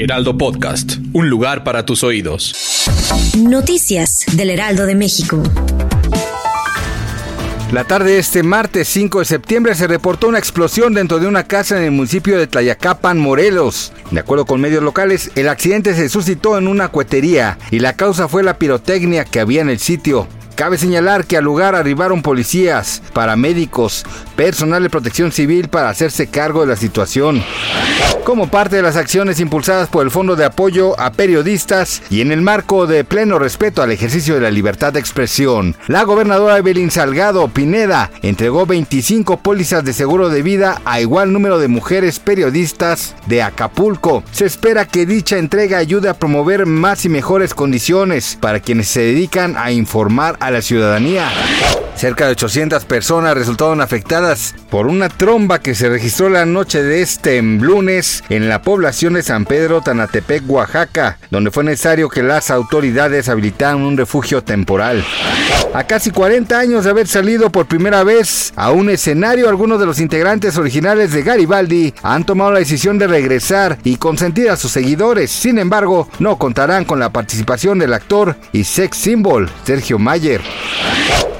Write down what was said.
Heraldo Podcast. Un lugar para tus oídos. Noticias del Heraldo de México. La tarde de este martes 5 de septiembre se reportó una explosión dentro de una casa en el municipio de Tlayacapan, Morelos. De acuerdo con medios locales, el accidente se suscitó en una cuetería y la causa fue la pirotecnia que había en el sitio. Cabe señalar que al lugar arribaron policías, paramédicos, personal de protección civil para hacerse cargo de la situación. Como parte de las acciones impulsadas por el Fondo de Apoyo a Periodistas y en el marco de pleno respeto al ejercicio de la libertad de expresión, la gobernadora Evelyn Salgado Pineda entregó 25 pólizas de seguro de vida a igual número de mujeres periodistas de Acapulco. Se espera que dicha entrega ayude a promover más y mejores condiciones para quienes se dedican a informar a la ciudadanía. Cerca de 800 personas resultaron afectadas por una tromba que se registró la noche de este lunes en la población de San Pedro Tanatepec, Oaxaca, donde fue necesario que las autoridades habilitaran un refugio temporal. A casi 40 años de haber salido por primera vez a un escenario, algunos de los integrantes originales de Garibaldi han tomado la decisión de regresar y consentir a sus seguidores. Sin embargo, no contarán con la participación del actor y sex symbol Sergio Mayer.